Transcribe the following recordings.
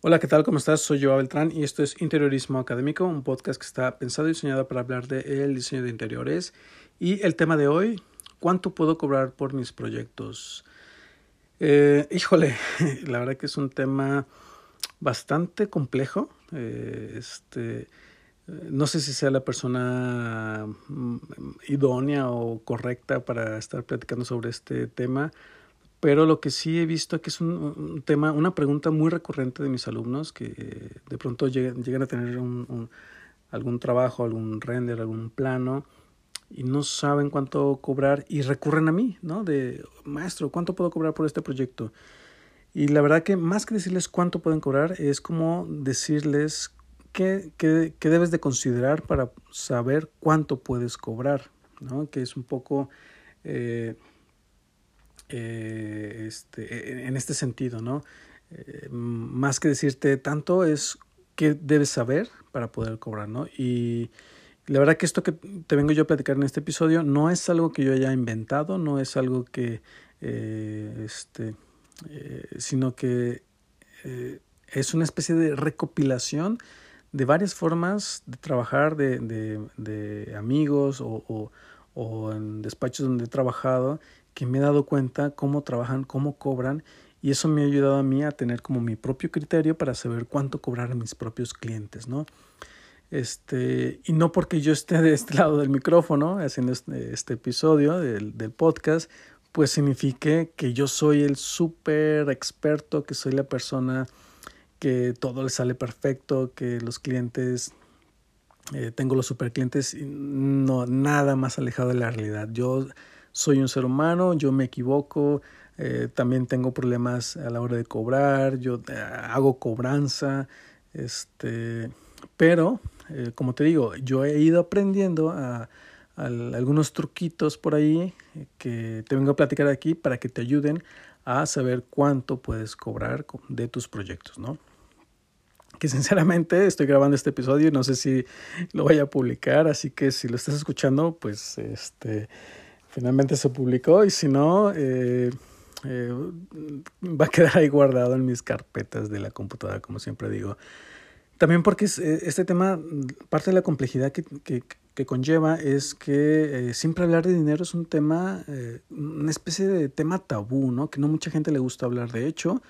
Hola, ¿qué tal? ¿Cómo estás? Soy Joao Beltrán y esto es Interiorismo Académico, un podcast que está pensado y diseñado para hablar del diseño de interiores. Y el tema de hoy, ¿cuánto puedo cobrar por mis proyectos? Eh, híjole, la verdad que es un tema bastante complejo. Eh, este, no sé si sea la persona mm, idónea o correcta para estar platicando sobre este tema pero lo que sí he visto que es un, tema, una pregunta muy recurrente de mis alumnos que de pronto llegan, a tener un, algún trabajo, algún render, algún plano y no saben cuánto cobrar y recurren a mí, ¿no? De, maestro, ¿cuánto puedo cobrar por este proyecto? Y la verdad que más que decirles cuánto pueden cobrar, es como decirles qué, qué, qué debes de considerar para saber cuánto puedes cobrar, ¿no? Que es un poco... Eh, eh, este, en este sentido, ¿no? Eh, más que decirte tanto es qué debes saber para poder cobrar, ¿no? Y la verdad que esto que te vengo yo a platicar en este episodio no es algo que yo haya inventado, no es algo que, eh, este, sino que es una especie de recopilación de varias formas de trabajar de, de, de amigos o, o, o en despachos donde he trabajado que me he dado cuenta cómo trabajan, cómo cobran y eso me ha ayudado a mí a tener como mi propio criterio para saber cuánto cobrar a mis propios clientes, ¿no? Este, y no porque yo esté de este lado del micrófono haciendo este, este episodio del, podcast, pues signifique que yo soy el súper experto, que soy la persona que todo le sale perfecto, que los clientes, eh, tengo los super clientes, no, nada más alejado de la realidad. Yo soy un ser humano, yo me equivoco, eh, también tengo problemas a la hora de cobrar, yo eh, hago cobranza, este, pero eh, como te digo, yo he ido aprendiendo a, algunos truquitos por ahí que te vengo a platicar aquí para que te ayuden a saber cuánto puedes cobrar de tus proyectos, ¿no? Que sinceramente estoy grabando este episodio y no sé si lo voy a publicar, así que si lo estás escuchando, pues este finalmente se publicó y si no, eh, eh, va a quedar ahí guardado en mis carpetas de la computadora, como siempre digo. También porque eh, este tema, parte de la complejidad que, que, conlleva es que siempre hablar de dinero es un tema, una especie de tema tabú, ¿no? Que no mucha gente le gusta hablar. De hecho,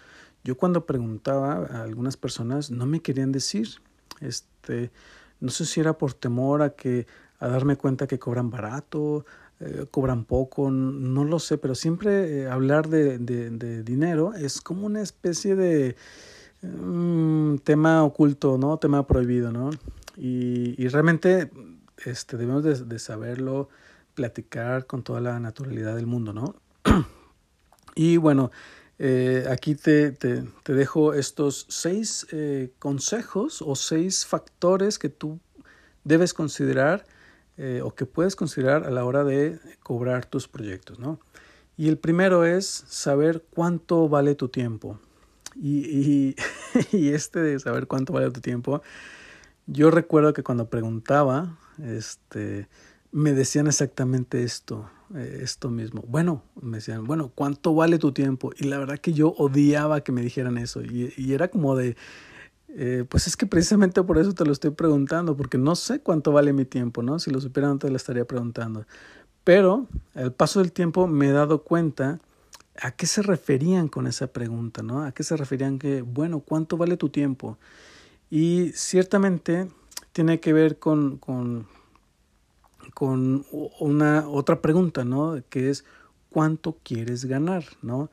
yo cuando preguntaba a algunas personas no me querían decir, este, no sé si era por temor a que a darme cuenta que cobran barato, eh, cobran poco, no lo sé, pero siempre eh, hablar de, de, dinero es como una especie de mm, tema oculto, ¿no? Tema prohibido, ¿no? Y, y realmente este, debemos de, saberlo platicar con toda la naturalidad del mundo, ¿no? y bueno, eh, aquí te, te, te, dejo estos seis consejos o seis factores que tú debes considerar eh, o que puedes considerar a la hora de cobrar tus proyectos, ¿no? Y el primero es saber cuánto vale tu tiempo. Y, este de saber cuánto vale tu tiempo, yo recuerdo que cuando preguntaba, este, me decían exactamente esto, eh, esto mismo. Bueno, me decían, bueno, ¿cuánto vale tu tiempo? Y la verdad que yo odiaba que me dijeran eso. Y era como de, eh, pues es que precisamente por eso te lo estoy preguntando, porque no sé cuánto vale mi tiempo, ¿no? Si lo supiera te estaría preguntando. Pero al paso del tiempo me he dado cuenta a qué se referían con esa pregunta, ¿no? A qué se referían que, bueno, ¿cuánto vale tu tiempo? Y ciertamente tiene que ver con, con, con una otra pregunta, ¿no? Que es, ¿cuánto quieres ganar, ¿no?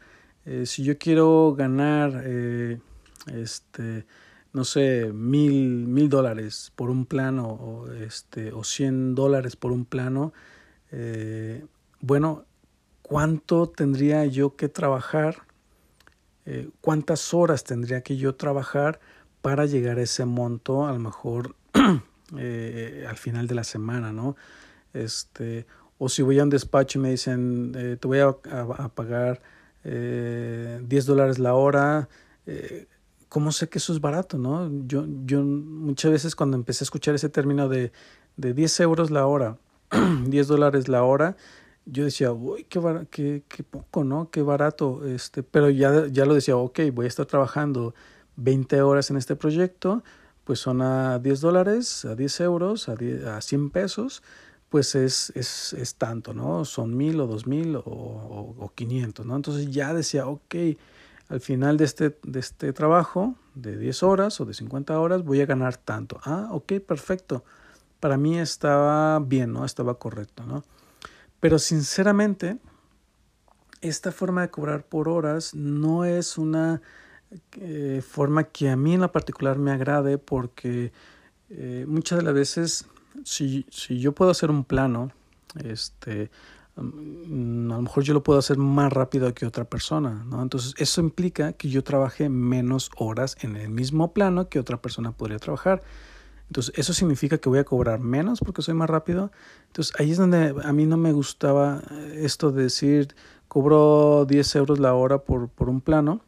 Eh, si yo quiero ganar, eh, este, no sé, mil, mil dólares por un plano o, este, o cien dólares por un plano, eh, bueno, ¿cuánto tendría yo que trabajar? Eh, ¿Cuántas horas tendría que yo trabajar para llegar a ese monto, a lo mejor eh, al final de la semana, ¿no? Este, o si voy a un despacho y me dicen, te voy a, pagar 10 dólares la hora, ¿cómo sé que eso es barato, no? Yo, yo muchas veces cuando empecé a escuchar ese término de, de 10 euros la hora, 10 dólares la hora, yo decía, uy, qué, qué, qué, poco, ¿no? Qué barato, este, pero ya, ya lo decía, ok, voy a estar trabajando 20 horas en este proyecto, pues son a 10 dólares, a 10 euros, a, 10, a 100 pesos, pues es, es, es, tanto, ¿no? Son mil o dos mil o, o, o 500, ¿no? Entonces ya decía, ok, al final de este, de este trabajo de 10 horas o de 50 horas voy a ganar tanto. Ah, ok, perfecto. Para mí estaba bien, ¿no? Estaba correcto, ¿no? Pero sinceramente, esta forma de cobrar por horas no es una eh, forma que a mí en lo particular me agrade porque eh, muchas de las veces si, si yo puedo hacer un plano, este, a lo mejor yo lo puedo hacer más rápido que otra persona. Entonces eso implica que yo trabaje menos horas en el mismo plano que otra persona podría trabajar. Entonces eso significa que voy a cobrar menos porque soy más rápido. Entonces ahí es donde a mí no me gustaba esto de decir cobro 10 euros la hora por, por un plano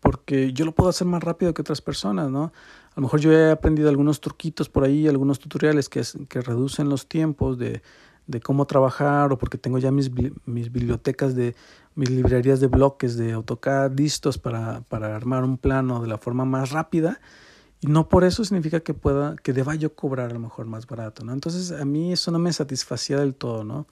porque yo lo puedo hacer más rápido que otras personas, ¿no? A lo mejor yo he aprendido algunos truquitos por ahí, algunos tutoriales que, que reducen los tiempos de, de cómo trabajar o porque tengo ya mis, mis bibliotecas de mis librerías de bloques de AutoCAD listos para, para armar un plano de la forma más rápida y no por eso significa que pueda que deba yo cobrar a lo mejor más barato, ¿no? Entonces a mí eso no me satisfacía del todo, ¿no?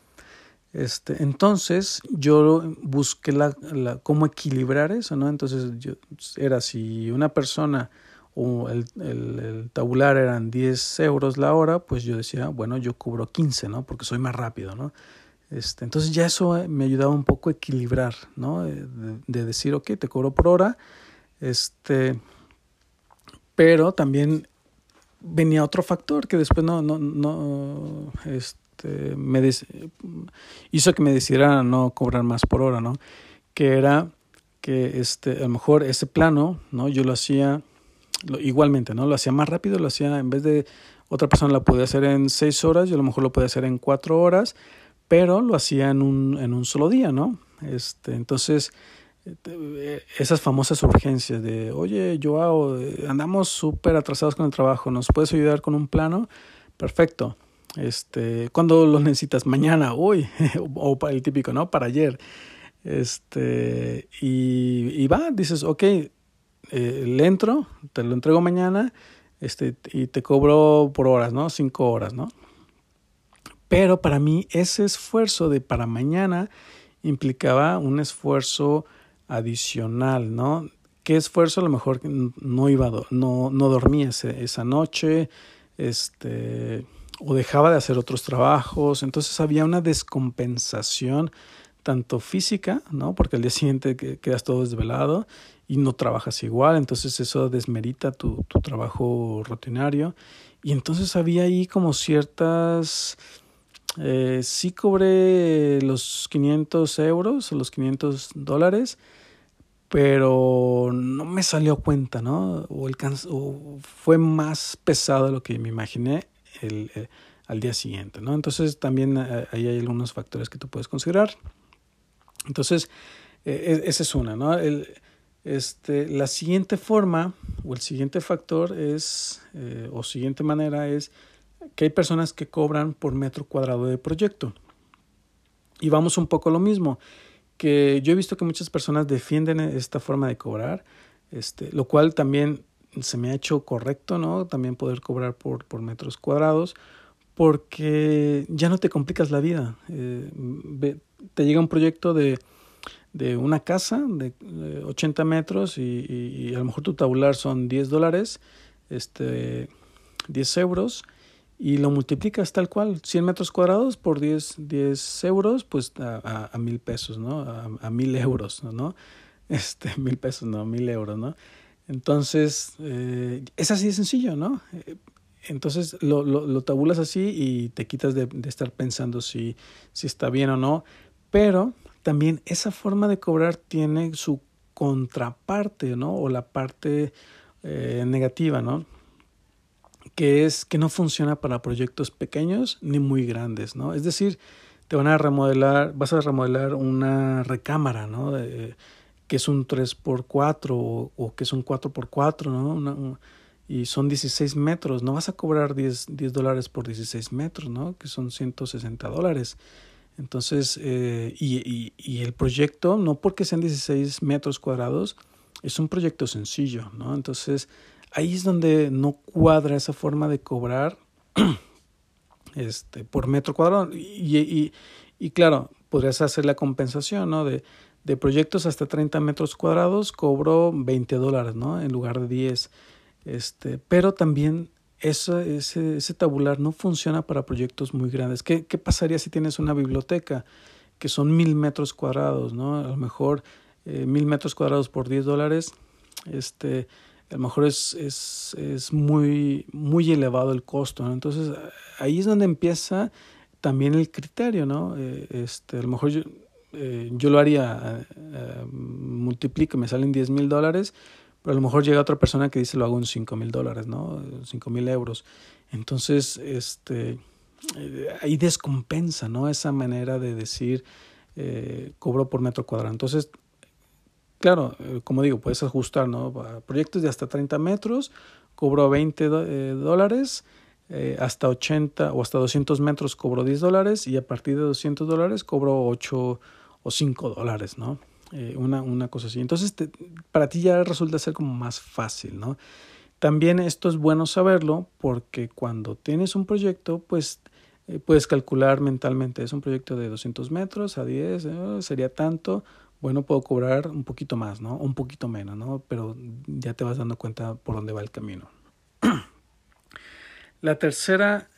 Este, entonces yo busqué la, la, cómo equilibrar eso, ¿no? Entonces yo, era si una persona el, el, el, tabular eran 10 euros la hora, pues yo decía, bueno, yo cubro 15, ¿no? Porque soy más rápido, ¿no? Este, entonces ya eso me ayudaba un poco a equilibrar, ¿no? De, de decir, ok, te cobro por hora, este, pero también venía otro factor que después no, no, no, este, me hizo que me decidiera no cobrar más por hora, ¿no? Que era que este, a lo mejor ese plano, ¿no? Yo lo hacía igualmente, ¿no? Lo hacía más rápido, lo hacía en vez de otra persona la podía hacer en seis horas, yo a lo mejor lo podía hacer en cuatro horas, pero lo hacía en un, en un solo día, ¿no? Este, entonces, esas famosas urgencias de, oye, Joao, andamos súper atrasados con el trabajo, ¿nos puedes ayudar con un plano? Perfecto. Este, ¿cuándo lo necesitas? Mañana, hoy, o para el típico, ¿no? Para ayer. Este, y, y va, dices, ok, eh, le entro, te lo entrego mañana este, y te cobro por horas, ¿no? Cinco horas, ¿no? Pero para mí ese esfuerzo de para mañana implicaba un esfuerzo adicional, ¿no? ¿Qué esfuerzo? A lo mejor no iba, no, no dormía esa noche, este, o dejaba de hacer otros trabajos, entonces había una descompensación tanto física, ¿no? Porque al día siguiente quedas todo desvelado y no trabajas igual, entonces eso desmerita tu, tu trabajo rutinario. Y entonces había ahí como ciertas... Eh, sí cobré los 500 euros o los 500 dólares, pero no me salió cuenta, ¿no? O, el fue más pesado de lo que me imaginé el, el, al día siguiente, ¿no? Entonces también eh, ahí hay algunos factores que tú puedes considerar. Entonces, eh, esa es una, ¿no? El, este, la siguiente forma o el siguiente factor es, eh, o siguiente manera es que hay personas que cobran por metro cuadrado de proyecto. Y vamos un poco a lo mismo, que yo he visto que muchas personas defienden esta forma de cobrar, este, lo cual también se me ha hecho correcto, ¿no? También poder cobrar por, por metros cuadrados, porque ya no te complicas la vida. Eh, te llega un proyecto de, de una casa de 80 metros y, a lo mejor tu tabular son 10 dólares, este, 10 euros, y lo multiplicas tal cual, 100 metros cuadrados por 10, 10 euros, pues a, a, mil pesos, ¿no? A, a mil euros, ¿no? Este, mil pesos, no, mil euros, ¿no? Entonces, eh, es así de sencillo, ¿no? Entonces lo, lo, lo, tabulas así y te quitas de, de estar pensando si, si está bien o no. Pero también esa forma de cobrar tiene su contraparte, ¿no? O la parte eh, negativa, ¿no? Que es que no funciona para proyectos pequeños ni muy grandes, ¿no? Es decir, te van a remodelar, vas a remodelar una recámara, ¿no? Que es un 3x4 o, o, que es un 4x4, ¿no? Y son 16 metros, no vas a cobrar 10, 10 dólares por 16 metros, ¿no? Que son 160 dólares. Entonces, eh, y, y, y, el proyecto, no porque sean 16 metros cuadrados, es un proyecto sencillo, ¿no? Entonces, ahí es donde no cuadra esa forma de cobrar este, por metro cuadrado. Y, y, claro, podrías hacer la compensación, ¿no? De, de proyectos hasta 30 metros cuadrados cobro 20 dólares, ¿no? En lugar de 10. Este, pero también ese, ese tabular no funciona para proyectos muy grandes. ¿Qué, ¿Qué, pasaría si tienes una biblioteca que son mil metros cuadrados, ¿no? A lo mejor eh, mil metros cuadrados por 10 dólares, este, a lo mejor es, es, es muy, muy elevado el costo, ¿no? Entonces ahí es donde empieza también el criterio, ¿no? Eh, este, a lo mejor yo, eh, yo lo haría, multiplico, me salen 10 mil dólares, pero a lo mejor llega otra persona que dice lo hago en 5 mil dólares, ¿no? 5 mil euros. Entonces, este, eh, ahí descompensa, ¿no? Esa manera de decir eh, cobro por metro cuadrado. Entonces, claro, eh, como digo, puedes ajustar, ¿no? Proyectos de hasta 30 metros, cobro 20 dólares. Hasta 80 o hasta 200 metros cobro 10 dólares y a partir de 200 dólares cobro 8 o 5 dólares, ¿no? Eh, una, una cosa así. Entonces, para ti ya resulta ser como más fácil, ¿no? También esto es bueno saberlo porque cuando tienes un proyecto, pues eh, puedes calcular mentalmente, es un proyecto de 200 metros a 10, eh, sería tanto, bueno, puedo cobrar un poquito más, ¿no? Un poquito menos, ¿no? Pero ya te vas dando cuenta por dónde va el camino. La tercera,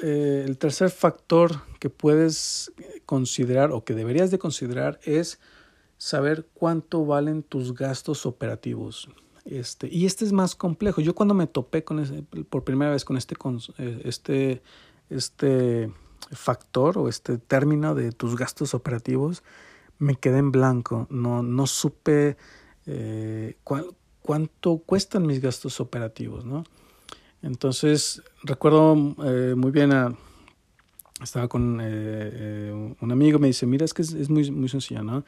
el tercer factor que puedes considerar o que deberías de considerar es saber cuánto valen tus gastos operativos. Este, y este es más complejo. Yo cuando me topé con por primera vez con este, con este, este factor o este término de tus gastos operativos, me quedé en blanco. No, no supe eh, cu cuánto cuestan mis gastos operativos, ¿no? Entonces, recuerdo eh, muy bien estaba con eh, eh, un amigo, me dice, mira, es que es, es muy, muy sencillo, ¿no?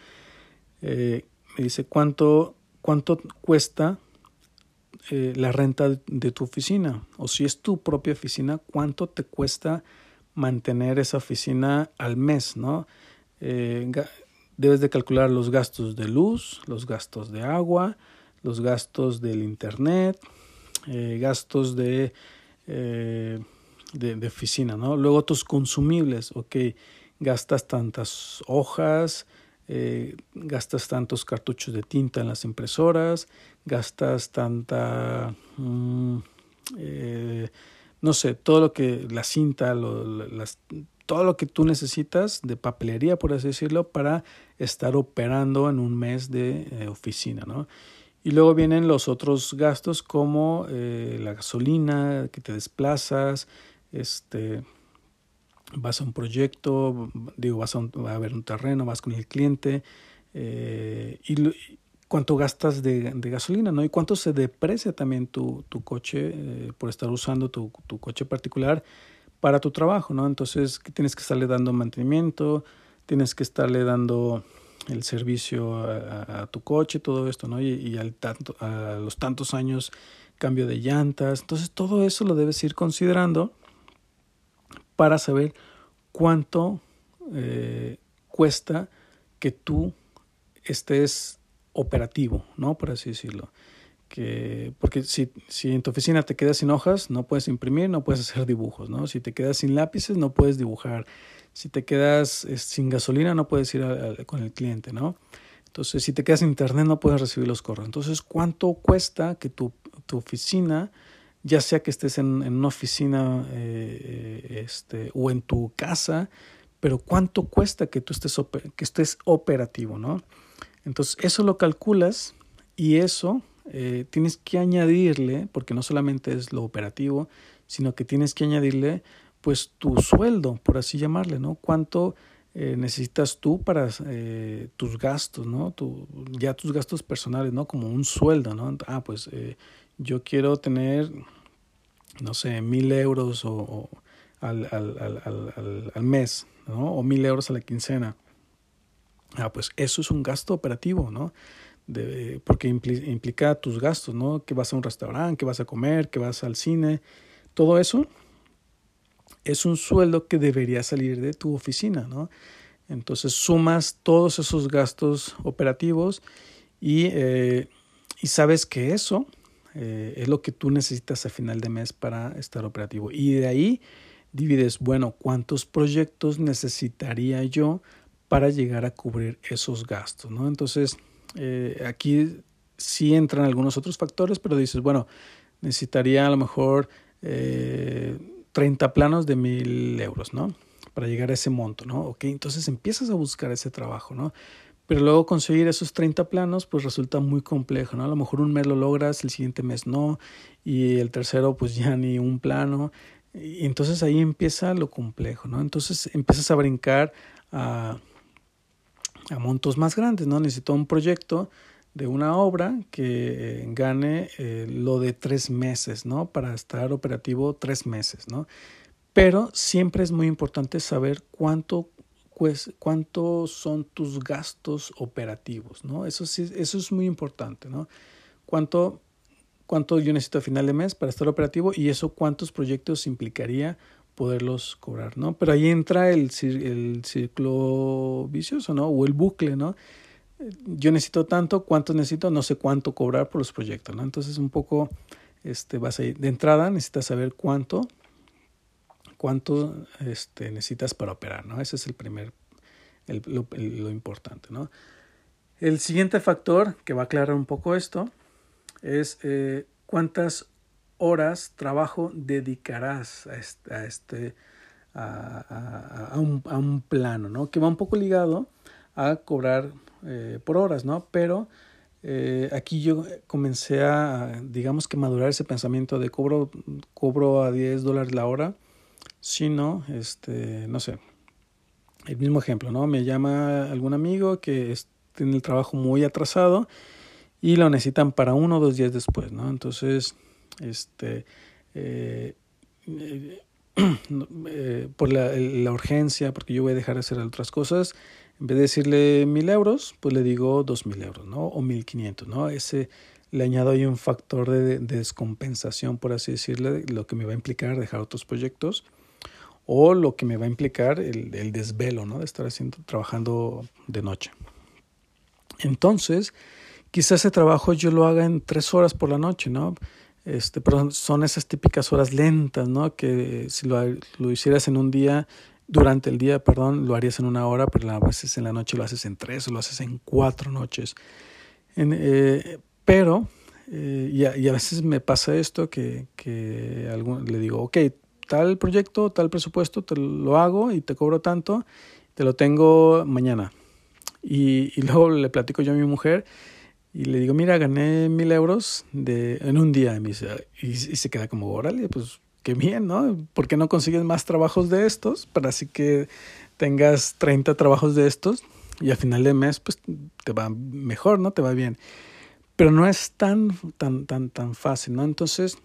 Eh, me dice, ¿cuánto, cuánto cuesta eh, la renta de tu oficina? O si es tu propia oficina, ¿cuánto te cuesta mantener esa oficina al mes, ¿no? Eh, debes de calcular los gastos de luz, los gastos de agua, los gastos del internet, gastos de, de, de, oficina, ¿no? Luego tus consumibles, ok, gastas tantas hojas, eh, gastas tantos cartuchos de tinta en las impresoras, gastas tanta, mmm, no sé, todo lo que, la cinta, las, todo lo que tú necesitas de papelería, por así decirlo, para estar operando en un mes de eh, oficina, ¿no? Y luego vienen los otros gastos como eh, la gasolina, que te desplazas, este, vas a un proyecto, digo, vas a, un, a ver un terreno, vas con el cliente, eh, y, cuánto gastas de, de, gasolina, ¿no? Y cuánto se deprecia también tu, tu coche eh, por estar usando tu, tu, coche particular para tu trabajo, ¿no? Entonces, tienes que estarle dando mantenimiento, tienes que estarle dando el servicio a, a, tu coche, todo esto, ¿no? Y, y al tanto, a los tantos años cambio de llantas. Entonces todo eso lo debes ir considerando para saber cuánto eh, cuesta que tú estés operativo, ¿no? Por así decirlo. Que, porque si, si en tu oficina te quedas sin hojas, no puedes imprimir, no puedes hacer dibujos, ¿no? Si te quedas sin lápices, no puedes dibujar. Si te quedas sin gasolina, no puedes ir con el cliente, ¿no? Entonces, si te quedas sin internet, no puedes recibir los correos. Entonces, ¿cuánto cuesta que tu, tu oficina, ya sea que estés en, en una oficina eh, este, o en tu casa, pero cuánto cuesta que tú estés, que estés operativo, ¿no? Entonces, eso lo calculas y eso eh, tienes que añadirle, porque no solamente es lo operativo, sino que tienes que añadirle pues tu sueldo, por así llamarle, ¿no? Cuánto eh, necesitas tú para eh, tus gastos, ¿no? Tu, ya tus gastos personales, ¿no? Como un sueldo, ¿no? Ah, pues eh, yo quiero tener, no sé, mil euros o, o al, al, al, al, mes, ¿no? O mil euros a la quincena. Ah, pues eso es un gasto operativo, ¿no? De, porque implica tus gastos, ¿no? Que vas a un restaurante, que vas a comer, que vas al cine, todo eso es un sueldo que debería salir de tu oficina, ¿no? Entonces sumas todos esos gastos operativos y, eh, y sabes que eso eh, es lo que tú necesitas a final de mes para estar operativo. Y de ahí divides, bueno, ¿cuántos proyectos necesitaría yo para llegar a cubrir esos gastos? ¿no? Entonces, eh, aquí sí entran algunos otros factores, pero dices, bueno, necesitaría a lo mejor eh, 30 planos de mil euros, ¿no? Para llegar a ese monto, ¿no? Ok, entonces empiezas a buscar ese trabajo, ¿no? Pero luego conseguir esos 30 planos pues resulta muy complejo, ¿no? A lo mejor un mes lo logras, el siguiente mes no, y el tercero pues ya ni un plano. Y entonces ahí empieza lo complejo, ¿no? Entonces empiezas a brincar a, a montos más grandes, ¿no? Necesito un proyecto de una obra que gane eh, lo de tres meses, ¿no? Para estar operativo tres meses, ¿no? Pero siempre es muy importante saber cuánto pues, cuántos son tus gastos operativos, ¿no? Eso sí, eso es muy importante, ¿no? Cuánto, cuánto yo necesito a final de mes para estar operativo y eso cuántos proyectos implicaría poderlos cobrar, ¿no? Pero ahí entra el, el círculo vicioso, ¿no? O el bucle, ¿no? Yo necesito tanto, cuánto necesito, no sé cuánto cobrar por los proyectos, ¿no? Entonces un poco, este, vas a ir, de entrada necesitas saber cuánto cuánto este, necesitas para operar, ¿no? Ese es el primer, el, lo, importante, ¿no? El siguiente factor que va a aclarar un poco esto es eh, cuántas horas trabajo dedicarás a este, a, a, a, un, a, un, plano, ¿no? Que va un poco ligado a cobrar eh, por horas, ¿no? Pero eh, aquí yo comencé a, digamos que madurar ese pensamiento de cobro, cobro a 10 dólares la hora sino, este, no sé, el mismo ejemplo, ¿no? Me llama algún amigo que tiene el trabajo muy atrasado y lo necesitan para uno o dos días después, ¿no? Entonces, este, eh, eh, por la, la, urgencia, porque yo voy a dejar de hacer otras cosas, en vez de decirle mil euros, pues le digo dos mil euros, ¿no? O mil quinientos, ¿no? Ese le añado ahí un factor de, de, descompensación, por así decirle, lo que me va a implicar dejar otros proyectos o lo que me va a implicar el, el desvelo, ¿no? De estar haciendo, trabajando de noche. Entonces, quizás ese trabajo yo lo haga en tres horas por la noche, ¿no? Este, pero son esas típicas horas lentas, ¿no? Que si lo, lo hicieras en un día, durante el día, perdón, lo harías en una hora, pero a veces en la noche lo haces en tres o lo haces en cuatro noches. En, eh, pero, eh, y, a, veces me pasa esto que, que algún, le digo, ok, tal proyecto, tal presupuesto, te lo hago y te cobro tanto, te lo tengo mañana. Y, luego le platico yo a mi mujer y le digo, mira, gané mil euros de, en un día. Y, y se queda como, órale, pues qué bien, ¿no? ¿Por qué no consigues más trabajos de estos? Para así que tengas 30 trabajos de estos y al final de mes, pues te va mejor, ¿no? Te va bien. Pero no es tan, tan, tan, tan fácil, ¿no? Entonces,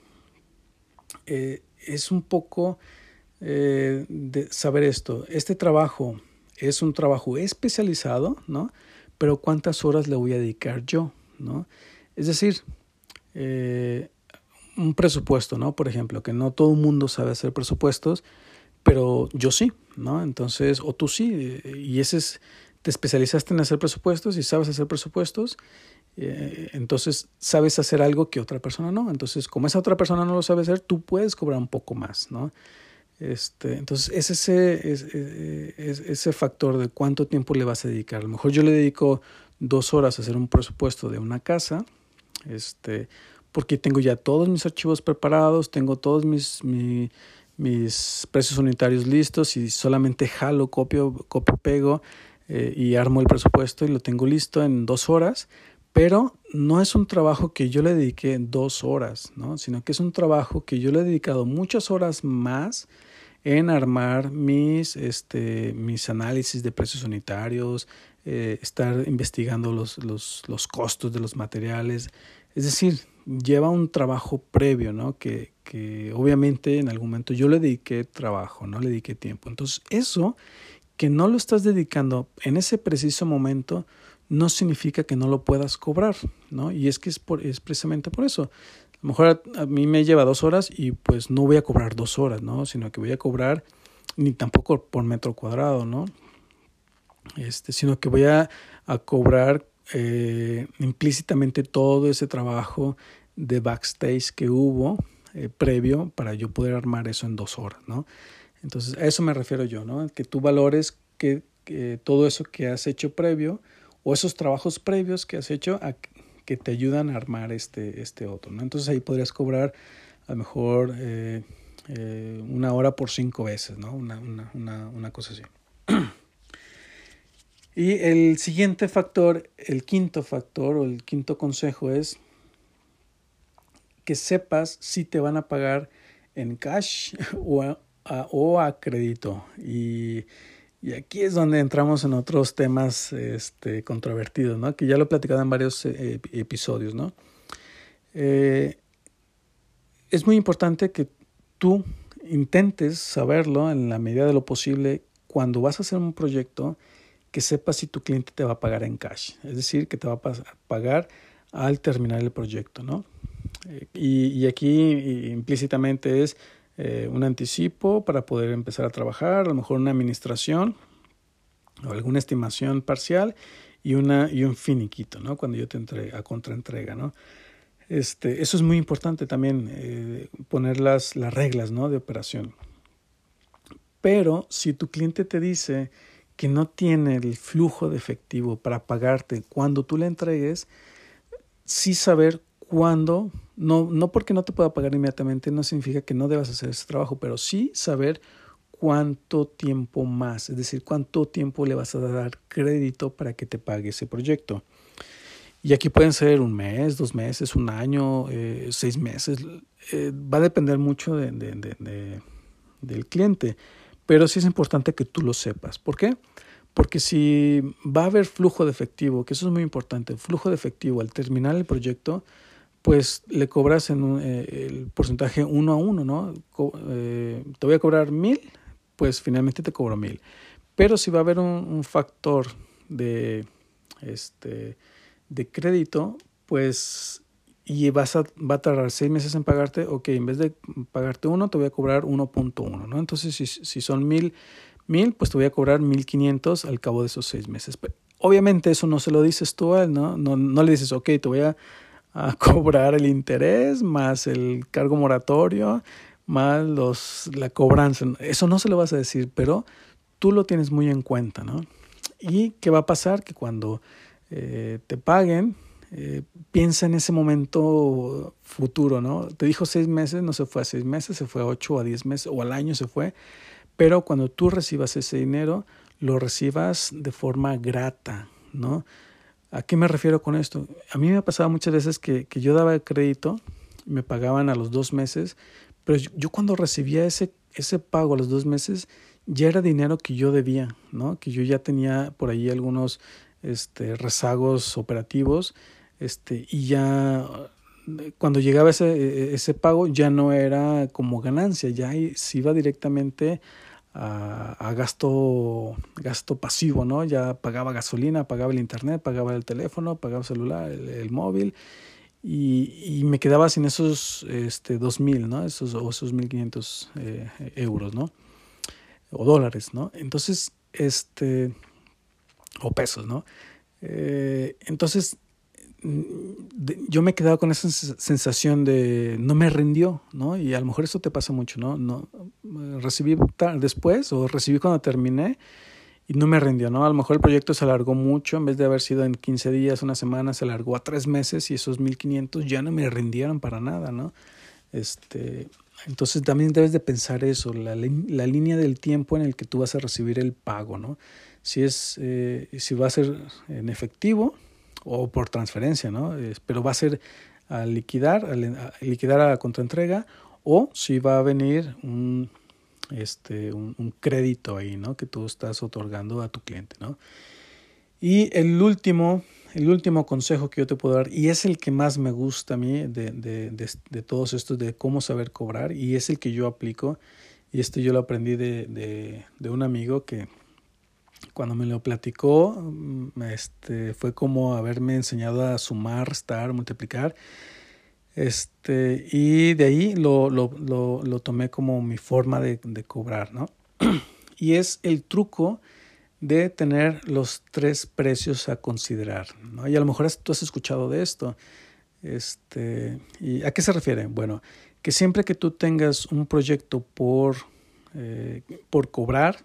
eh, es un poco eh, de saber esto. Este trabajo es un trabajo especializado, ¿no? Pero ¿cuántas horas le voy a dedicar yo, ¿no? Es decir, eh, un presupuesto, ¿no? Por ejemplo, que no todo el mundo sabe hacer presupuestos, pero yo sí, ¿no? Entonces, o tú sí, y ese es, te especializaste en hacer presupuestos y sabes hacer presupuestos, eh, entonces sabes hacer algo que otra persona no. Entonces, como esa otra persona no lo sabe hacer, tú puedes cobrar un poco más, ¿no? Este, entonces, es ese, es, es, ese factor de cuánto tiempo le vas a dedicar. A lo mejor yo le dedico dos horas a hacer un presupuesto de una casa, este, porque tengo ya todos mis archivos preparados, tengo todos mis, mi, mis precios unitarios listos y solamente jalo, copio, copio, pego eh, y armo el presupuesto y lo tengo listo en dos horas pero no es un trabajo que yo le dediqué dos horas, ¿no? sino que es un trabajo que yo le he dedicado muchas horas más en armar mis, este, mis análisis de precios unitarios, eh, estar investigando los, los, los, costos de los materiales. Es decir, lleva un trabajo previo, ¿no? Que, que obviamente en algún momento yo le dediqué trabajo, no le dediqué tiempo. Entonces, eso que no lo estás dedicando en ese preciso momento, no significa que no lo puedas cobrar, ¿no? Y es que es, por, es precisamente por eso. A lo mejor a, mí me lleva dos horas y pues no voy a cobrar dos horas, ¿no? Sino que voy a cobrar ni tampoco por metro cuadrado, ¿no? Este, sino que voy a, a cobrar eh, implícitamente todo ese trabajo de backstage que hubo eh, previo para yo poder armar eso en dos horas, ¿no? Entonces, a eso me refiero yo, ¿no? Que tú valores que, todo eso que has hecho previo o esos trabajos previos que has hecho a, que te ayudan a armar este, este otro, ¿no? Entonces ahí podrías cobrar a lo mejor eh, una hora por cinco veces, ¿no? Una, una, una, una cosa así. Y el siguiente factor, el quinto factor o el quinto consejo es que sepas si te van a pagar en cash o a, o a crédito. Y, y, aquí es donde entramos en otros temas este, controvertidos, ¿no? que ya lo he platicado en varios eh, episodios. ¿no? Eh, es muy importante que tú intentes saberlo en la medida de lo posible cuando vas a hacer un proyecto que sepas si tu cliente te va a pagar en cash, es decir, que te va a pagar al terminar el proyecto, ¿no? Eh, y, aquí implícitamente es eh, un anticipo para poder empezar a trabajar, a lo mejor una administración o alguna estimación parcial y, una, y un finiquito, ¿no? Cuando yo te entrega, a contraentrega, ¿no? Este, eso es muy importante también, eh, poner las, las reglas, ¿no? De operación. Pero si tu cliente te dice, que no tiene el flujo de efectivo para pagarte cuando tú le entregues, sí saber cuándo, no, no porque no te pueda pagar inmediatamente, no significa que no debas hacer ese trabajo, pero sí saber cuánto tiempo más, es decir, cuánto tiempo le vas a dar crédito para que te pague ese proyecto. Y aquí pueden ser un mes, dos meses, un año, eh, seis meses. Eh, va a depender mucho de, del cliente. Pero sí es importante que tú lo sepas. ¿Por qué? Porque si va a haber flujo de efectivo, que eso es muy importante, flujo de efectivo al terminar el proyecto, pues le cobras en eh, el porcentaje uno a uno, ¿no? Eh, te voy a cobrar mil, pues finalmente te cobro mil. Pero si va a haber un, un factor de, este, de crédito, pues y vas a, va a tardar seis meses en pagarte, ok, en vez de pagarte uno, te voy a cobrar 1.1, ¿no? Entonces, si, si son mil, mil, pues te voy a cobrar 1500 al cabo de esos seis meses. Pero, obviamente eso no se lo dices tú a él, ¿no? No, no le dices, ok, te voy a, a cobrar el interés más el cargo moratorio más los, la cobranza. Eso no se lo vas a decir, pero tú lo tienes muy en cuenta, ¿no? ¿Y qué va a pasar? Que cuando eh, te paguen, eh, piensa en ese momento futuro, ¿no? Te dijo seis meses, no se fue a seis meses, se fue a ocho a diez meses o al año se fue, pero cuando tú recibas ese dinero, lo recibas de forma grata, ¿no? ¿A qué me refiero con esto? A mí me ha pasado muchas veces que, que yo daba crédito, me pagaban a los dos meses, pero yo, cuando recibía ese, ese pago a los dos meses, ya era dinero que yo debía, ¿no? Que yo ya tenía por ahí algunos este, rezagos operativos este, y ya cuando llegaba ese, ese pago ya no era como ganancia, ya se iba directamente a, gasto, gasto pasivo, ¿no? Ya pagaba gasolina, pagaba el internet, pagaba el teléfono, pagaba el celular, el, móvil y, y, me quedaba sin esos este, 2.000, ¿no? Esos, o esos 1.500 eh, euros, ¿no? O dólares, ¿no? Entonces, este, o pesos, ¿no? Eh, entonces, yo me he quedado con esa sensación de no me rindió, ¿no? Y a lo mejor eso te pasa mucho, ¿no? no recibí después o recibí cuando terminé y no me rindió, ¿no? A lo mejor el proyecto se alargó mucho, en vez de haber sido en 15 días, una semana, se alargó a tres meses y esos 1500 ya no me rindieron para nada, ¿no? Este, entonces también debes de pensar eso, la, la línea del tiempo en el que tú vas a recibir el pago, ¿no? Si, es, eh, si va a ser en efectivo, o por transferencia, ¿no? pero va a ser a liquidar, a liquidar a contraentrega o si va a venir un, este, un, crédito ahí, ¿no? Que tú estás otorgando a tu cliente, ¿no? Y el último, el último consejo que yo te puedo dar, y es el que más me gusta a mí de, de, de, todos estos, de cómo saber cobrar, y es el que yo aplico, y esto yo lo aprendí de, de un amigo que, cuando me lo platicó, mm, este, fue como haberme enseñado a sumar, restar, multiplicar. Este, y de ahí lo, lo, lo, tomé como mi forma de, de, cobrar, ¿no? Y es el truco de tener los tres precios a considerar. ¿no? Y a lo mejor tú has escuchado de esto. Este, ¿Y a qué se refiere? Bueno, que siempre que tú tengas un proyecto por, eh, por cobrar,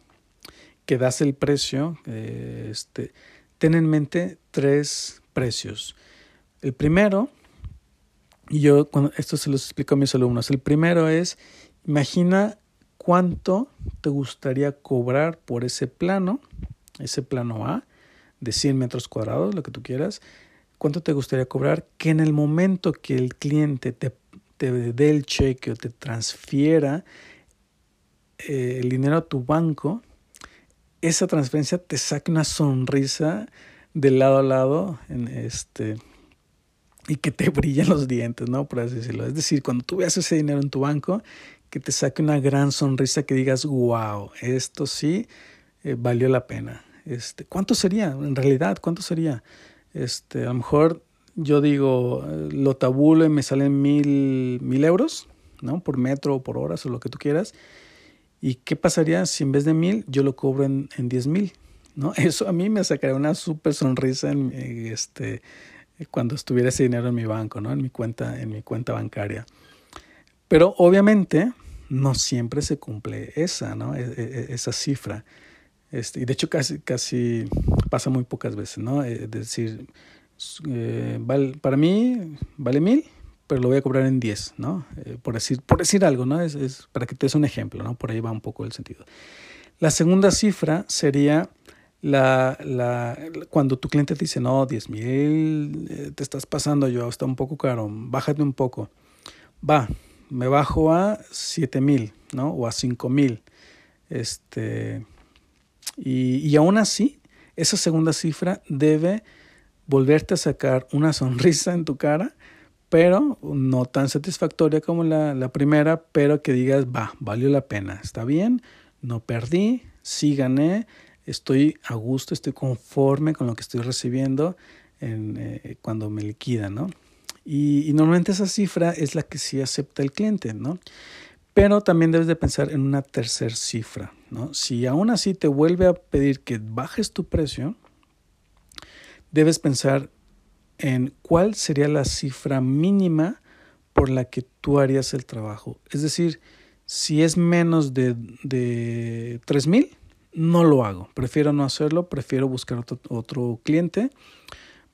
que das el precio, eh, este, ten en mente tres precios. El primero, y yo cuando esto se los explico a mis alumnos, el primero es, imagina cuánto te gustaría cobrar por ese plano, ese plano A, de 100 metros cuadrados, lo que tú quieras, cuánto te gustaría cobrar, que en el momento que el cliente te, te dé el cheque o te transfiera eh, el dinero a tu banco, esa transferencia te saque una sonrisa de lado a lado en este, y que te brillen los dientes, ¿no? Por así decirlo. Es decir, cuando tú veas ese dinero en tu banco, que te saque una gran sonrisa, que digas, wow, esto sí eh, valió la pena. Este, ¿Cuánto sería? En realidad, ¿cuánto sería? Este, a lo mejor yo digo, eh, lo tabulo y me salen mil, mil euros, ¿no? Por metro o por horas o lo que tú quieras. ¿Y qué pasaría si en vez de mil yo lo cobro en, diez mil? ¿no? Eso a mí me sacaría una súper sonrisa en, este, cuando estuviera ese dinero en mi banco, ¿no? En mi cuenta, en mi cuenta bancaria. Pero obviamente no siempre se cumple esa, ¿no? E, e, e, esa cifra. Este, y de hecho casi, casi pasa muy pocas veces, ¿no? Es decir, eh, para mí vale mil, pero lo voy a cobrar en 10, ¿no? Eh, por, decir, por decir algo, ¿no? Es, para que te des un ejemplo, ¿no? Por ahí va un poco el sentido. La segunda cifra sería la, la, cuando tu cliente te dice, no, 10 mil, eh, te estás pasando yo, está un poco caro, bájate un poco. Va, me bajo a 7 mil, ¿no? O a 5 mil. Este, y, y aún así, esa segunda cifra debe volverte a sacar una sonrisa en tu cara pero no tan satisfactoria como la, la, primera, pero que digas, va, valió la pena, está bien, no perdí, sí gané, estoy a gusto, estoy conforme con lo que estoy recibiendo en, eh, cuando me liquidan, ¿no? Y, y, normalmente esa cifra es la que sí acepta el cliente, ¿no? Pero también debes de pensar en una tercera cifra, ¿no? Si aún así te vuelve a pedir que bajes tu precio, debes pensar en cuál sería la cifra mínima por la que tú harías el trabajo. Es decir, si es menos de, de mil, no lo hago. Prefiero no hacerlo, prefiero buscar otro, otro cliente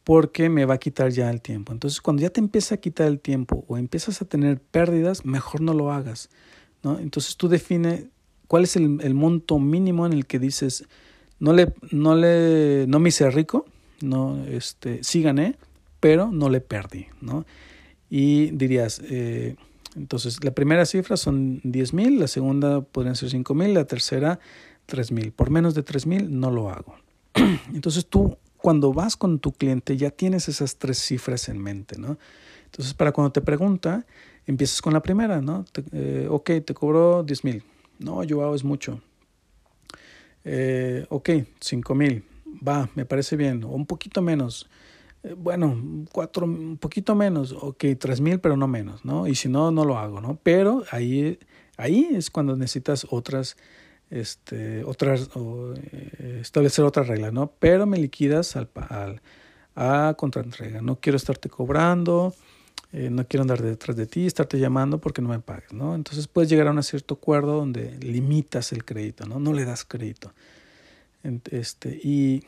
porque me va a quitar ya el tiempo. Entonces, cuando ya te empieza a quitar el tiempo o empiezas a tener pérdidas, mejor no lo hagas. ¿no? Entonces tú define cuál es el, el monto mínimo en el que dices, no, le, no, le, no me hice rico, no, este, sí gané, pero no le perdí, ¿no? Y dirías, eh, entonces la primera cifra son 10 mil, la segunda podrían ser 5 mil, la tercera 3 mil. Por menos de 3 mil no lo hago. Entonces tú cuando vas con tu cliente ya tienes esas tres cifras en mente, ¿no? Entonces para cuando te pregunta, empiezas con la primera, ¿no? Te, eh, ok, te cobro 10 mil. No, yo hago es mucho. Eh, ok, 5 mil. Va, me parece bien. O un poquito menos. Eh, bueno, cuatro, un poquito menos, ok, tres mil, pero no menos, ¿no? Y si no, no lo hago, ¿no? Pero ahí, ahí es cuando necesitas otras, este, otras, eh, establecer otra regla, ¿no? Pero me liquidas al, al a contraentrega. No quiero estarte cobrando, eh, no quiero andar detrás de ti, estarte llamando porque no me pagues, ¿no? Entonces puedes llegar a un cierto acuerdo donde limitas el crédito, ¿no? No le das crédito. Este, y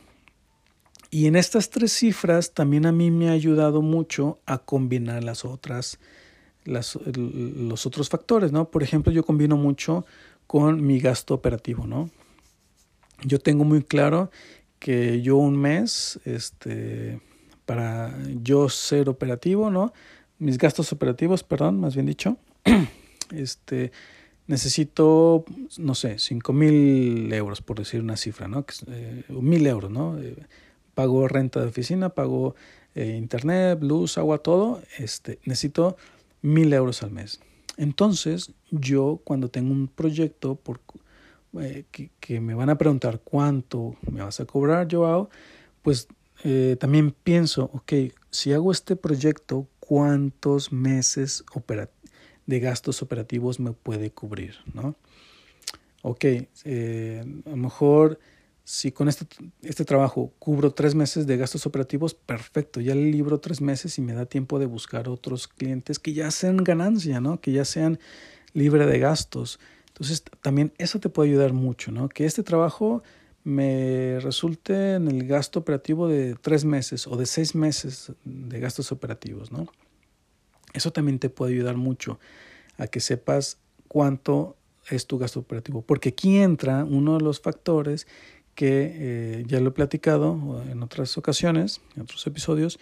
y en estas tres cifras también a mí me ha ayudado mucho a combinar las otras, los otros factores, ¿no? Por ejemplo, yo combino mucho con mi gasto operativo, ¿no? Yo tengo muy claro que yo un mes, este, para yo ser operativo, ¿no? Mis gastos operativos, perdón, más bien dicho, este, necesito, no sé, cinco mil euros, por decir una cifra, ¿no? Eh, mil euros, ¿no? Eh, pago renta de oficina, pago eh, internet, luz, agua, todo, este, necesito mil euros al mes. Entonces, yo cuando tengo un proyecto por, eh, que, me van a preguntar cuánto me vas a cobrar, yo hago, pues eh, también pienso, ok, si hago este proyecto, ¿cuántos meses de gastos operativos me puede cubrir? ¿no? Ok, a lo mejor si con este, este trabajo cubro tres meses de gastos operativos, perfecto, ya libro tres meses y me da tiempo de buscar otros clientes que ya sean ganancia, ¿no? Que ya sean libre de gastos. Entonces, también eso te puede ayudar mucho, ¿no? Que este trabajo me resulte en el gasto operativo de tres meses o de seis meses de gastos operativos, ¿no? Eso también te puede ayudar mucho a que sepas cuánto es tu gasto operativo, porque aquí entra uno de los factores que eh, ya lo he platicado en otras ocasiones, en otros episodios,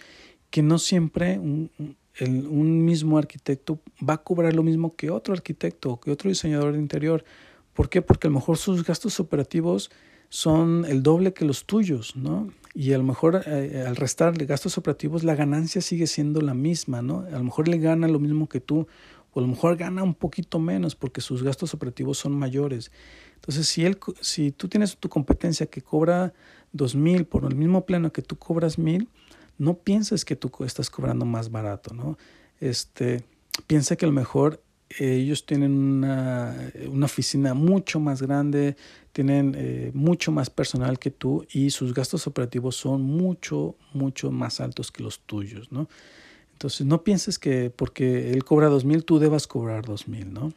que no siempre un, el, un mismo arquitecto va a cobrar lo mismo que otro arquitecto o que otro diseñador de interior. ¿Por qué? Porque a lo mejor sus gastos operativos son el doble que los tuyos, ¿no? Y a lo mejor eh, al restarle gastos operativos la ganancia sigue siendo la misma, ¿no? A lo mejor le gana lo mismo que tú o a lo mejor gana un poquito menos porque sus gastos operativos son mayores. Entonces, si, él, si tú tienes tu competencia que cobra dos mil por el mismo plano que tú cobras mil, no pienses que tú estás cobrando más barato, ¿no? Este, piensa que a lo mejor ellos tienen una, una, oficina mucho más grande, tienen eh, mucho más personal que tú y sus gastos operativos son mucho, mucho más altos que los tuyos, ¿no? Entonces no pienses que porque él cobra dos mil, tú debas cobrar dos mil, ¿no?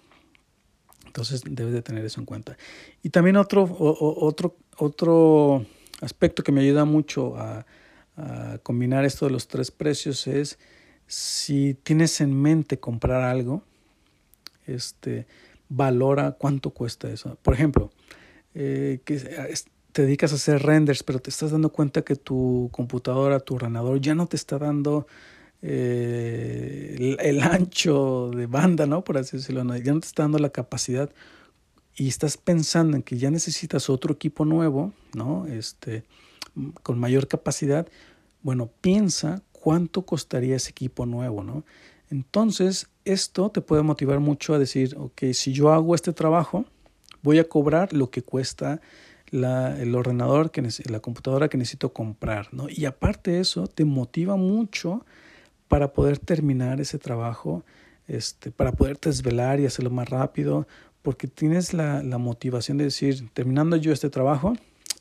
Entonces debes de tener eso en cuenta. Y también otro, otro, otro aspecto que me ayuda mucho a, combinar esto de los tres precios es si tienes en mente comprar algo, este, valora cuánto cuesta eso. Por ejemplo, eh, que te dedicas a hacer renders, pero te estás dando cuenta que tu computadora, tu ordenador ya no te está dando eh, el, ancho de banda, ¿no? Por así decirlo, ya no te está dando la capacidad y estás pensando en que ya necesitas otro equipo nuevo, ¿no? Este, con mayor capacidad, bueno, piensa cuánto costaría ese equipo nuevo, ¿no? Entonces, esto te puede motivar mucho a decir, ok, si yo hago este trabajo, voy a cobrar lo que cuesta la, el ordenador, que la computadora que necesito comprar, ¿no? Y aparte de eso, te motiva mucho para poder terminar ese trabajo, este, para poder desvelar y hacerlo más rápido, porque tienes la, la motivación de decir, terminando yo este trabajo,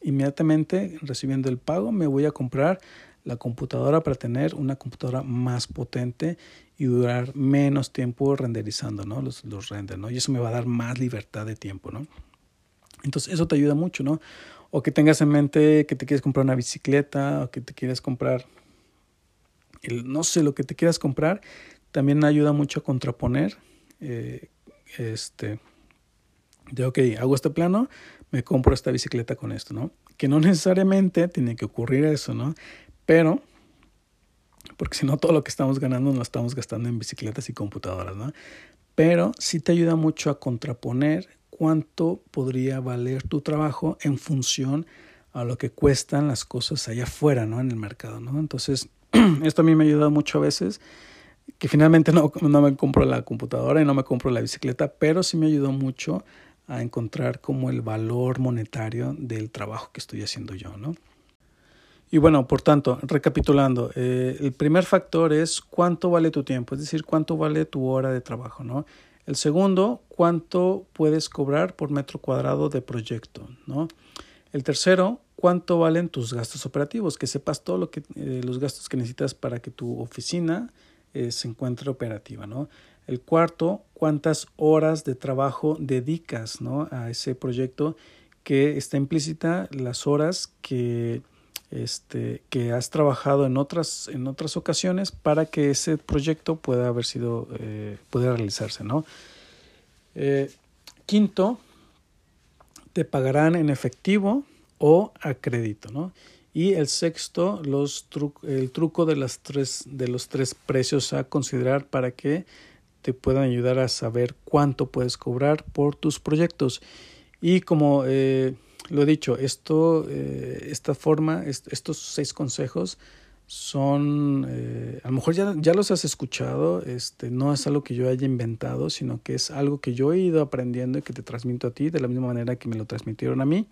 inmediatamente recibiendo el pago me voy a comprar la computadora para tener una computadora más potente y durar menos tiempo renderizando ¿no? los, los renders, ¿no? Y eso me va a dar más libertad de tiempo, ¿no? Entonces eso te ayuda mucho, ¿no? O que tengas en mente que te quieres comprar una bicicleta o que te quieres comprar no sé, lo que te quieras comprar, también ayuda mucho a contraponer. Eh, este, de, ok, hago este plano, me compro esta bicicleta con esto, ¿no? Que no necesariamente tiene que ocurrir eso, ¿no? Pero, porque si no, todo lo que estamos ganando lo estamos gastando en bicicletas y computadoras, ¿no? Pero sí te ayuda mucho a contraponer cuánto podría valer tu trabajo en función a lo que cuestan las cosas allá afuera, ¿no? En el mercado, ¿no? Entonces, Esto a mí me ha ayudado mucho a veces, que finalmente no, no me compro la computadora y no me compro la bicicleta, pero sí me ayudó mucho a encontrar como el valor monetario del trabajo que estoy haciendo yo, ¿no? Y bueno, por tanto, recapitulando, eh, el primer factor es cuánto vale tu tiempo, es decir, cuánto vale tu hora de trabajo, ¿no? El segundo, cuánto puedes cobrar por metro cuadrado de proyecto, ¿no? El tercero, cuánto valen tus gastos operativos, que sepas todo lo que eh, los gastos que necesitas para que tu oficina eh, se encuentre operativa, ¿no? El cuarto, cuántas horas de trabajo dedicas, ¿no? a ese proyecto que está implícita las horas que este, que has trabajado en otras, en otras ocasiones para que ese proyecto pueda haber sido, eh, pueda realizarse, ¿no? Quinto, te pagarán en efectivo o a ¿no? Y el sexto, los el truco de, las tres, de los tres precios a considerar para que te puedan ayudar a saber cuánto puedes cobrar por tus proyectos. Y como eh, lo he dicho, esto, eh, esta forma, estos seis consejos son, eh, a lo mejor ya, ya los has escuchado, este, no es algo que yo haya inventado, sino que es algo que yo he ido aprendiendo y que te transmito a ti de la misma manera que me lo transmitieron a mí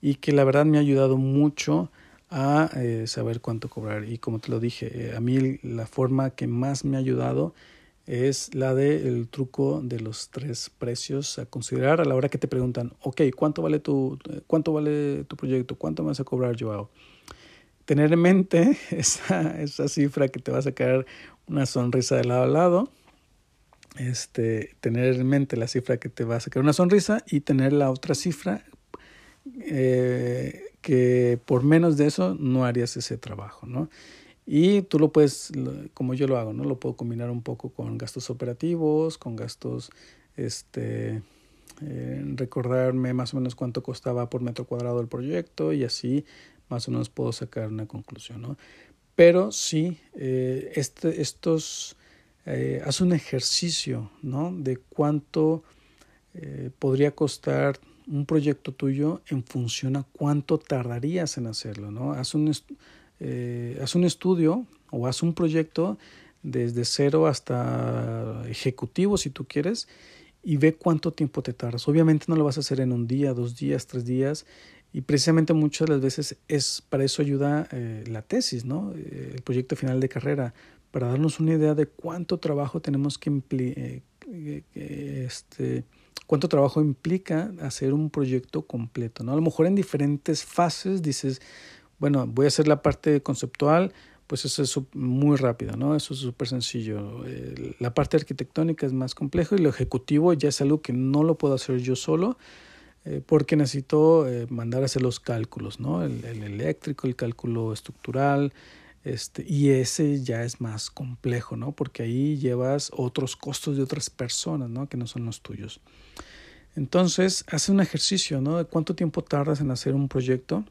y que la verdad me ha ayudado mucho a eh, saber cuánto cobrar. Y como te lo dije, eh, a mí la forma que más me ha ayudado es la del el truco de los tres precios a considerar a la hora que te preguntan, ok, ¿cuánto vale tu, cuánto vale tu proyecto? ¿Cuánto me vas a cobrar, Joao? Tener en mente esa, esa cifra que te va a sacar una sonrisa de lado a lado, este, tener en mente la cifra que te va a sacar una sonrisa y tener la otra cifra eh, que por menos de eso no harías ese trabajo, ¿no? Y tú lo puedes, como yo lo hago, ¿no? Lo puedo combinar un poco con gastos operativos, con gastos, este, eh, recordarme más o menos cuánto costaba por metro cuadrado el proyecto y así más o menos puedo sacar una conclusión, ¿no? Pero sí, eh, este, estos, eh, un ejercicio, ¿no? De cuánto podría costar un proyecto tuyo en función a cuánto tardarías en hacerlo, ¿no? Haz un, eh, haz un estudio o haz un proyecto desde cero hasta ejecutivo si tú quieres y ve cuánto tiempo te tardas. Obviamente no lo vas a hacer en un día, dos días, tres días y precisamente muchas de las veces es para eso ayuda eh, la tesis, ¿no? Eh, el proyecto final de carrera, para darnos una idea de cuánto trabajo tenemos que eh, este, cuánto trabajo implica hacer un proyecto completo, ¿no? A lo mejor en diferentes fases dices, bueno, voy a hacer la parte conceptual, pues eso es muy rápido, ¿no? Eso es súper sencillo. la parte arquitectónica es más complejo y lo ejecutivo ya es algo que no lo puedo hacer yo solo eh, porque necesito eh, mandar a hacer los cálculos, ¿no? El, el, eléctrico, el cálculo estructural, este, y ese ya es más complejo, ¿no? Porque ahí llevas otros costos de otras personas, ¿no? Que no son los tuyos. Entonces, hace un ejercicio, ¿no? De cuánto tiempo tardas en hacer un proyecto.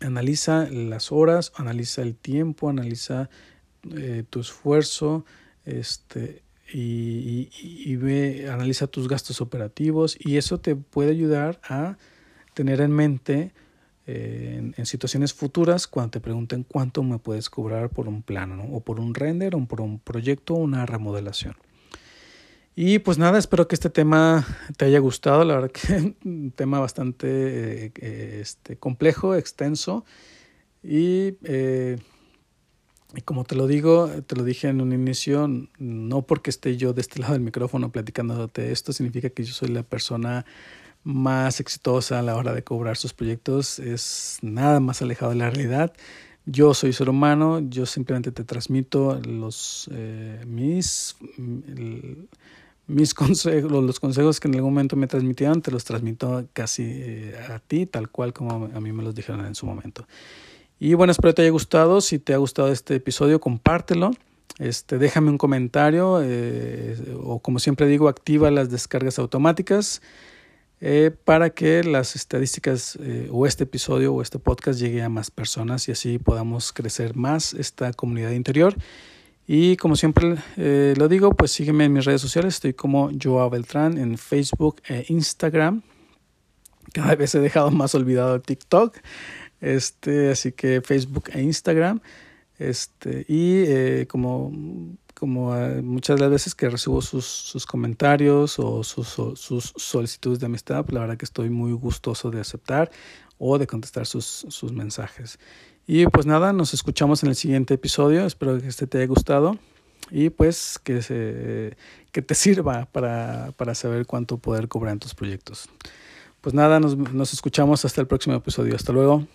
Analiza las horas, analiza el tiempo, analiza eh, tu esfuerzo, este, y, y, ve, analiza tus gastos operativos y eso te puede ayudar a tener en mente eh, en, situaciones futuras cuando te pregunten cuánto me puedes cobrar por un plano o por un render o por un proyecto o una remodelación. Y pues nada, espero que este tema te haya gustado. La verdad que es un tema bastante eh, este, complejo, extenso. Y eh, y como te lo digo, te lo dije en un inicio, no porque esté yo de este lado del micrófono platicándote esto, significa que yo soy la persona más exitosa a la hora de cobrar sus proyectos. Es nada más alejado de la realidad. Yo soy ser humano, yo simplemente te transmito los, eh, mis, mis consejos, los consejos que en algún momento me transmitieron, te los transmito casi eh, a ti, tal cual como a mí me los dijeron en su momento. Y bueno, espero te haya gustado. Si te ha gustado este episodio, compártelo. Este, déjame un comentario eh, o como siempre digo, activa las descargas automáticas eh, para que las estadísticas eh, o este episodio o este podcast llegue a más personas y así podamos crecer más esta comunidad interior. Y como siempre lo digo, pues sígueme en mis redes sociales. Estoy como Joao Beltrán en Facebook e Instagram. Cada vez he dejado más olvidado TikTok. Este, así que Facebook e Instagram. Este, y eh, como, como eh, muchas de las veces que recibo sus, sus comentarios o sus, sus, solicitudes de amistad, pues la verdad que estoy muy gustoso de aceptar o de contestar sus, sus mensajes. Y pues nada, nos escuchamos en el siguiente episodio. Espero que este te haya gustado y pues que, se, que te sirva para, para saber cuánto poder cobrar en tus proyectos. Pues nada, nos, nos escuchamos hasta el próximo episodio. Hasta luego.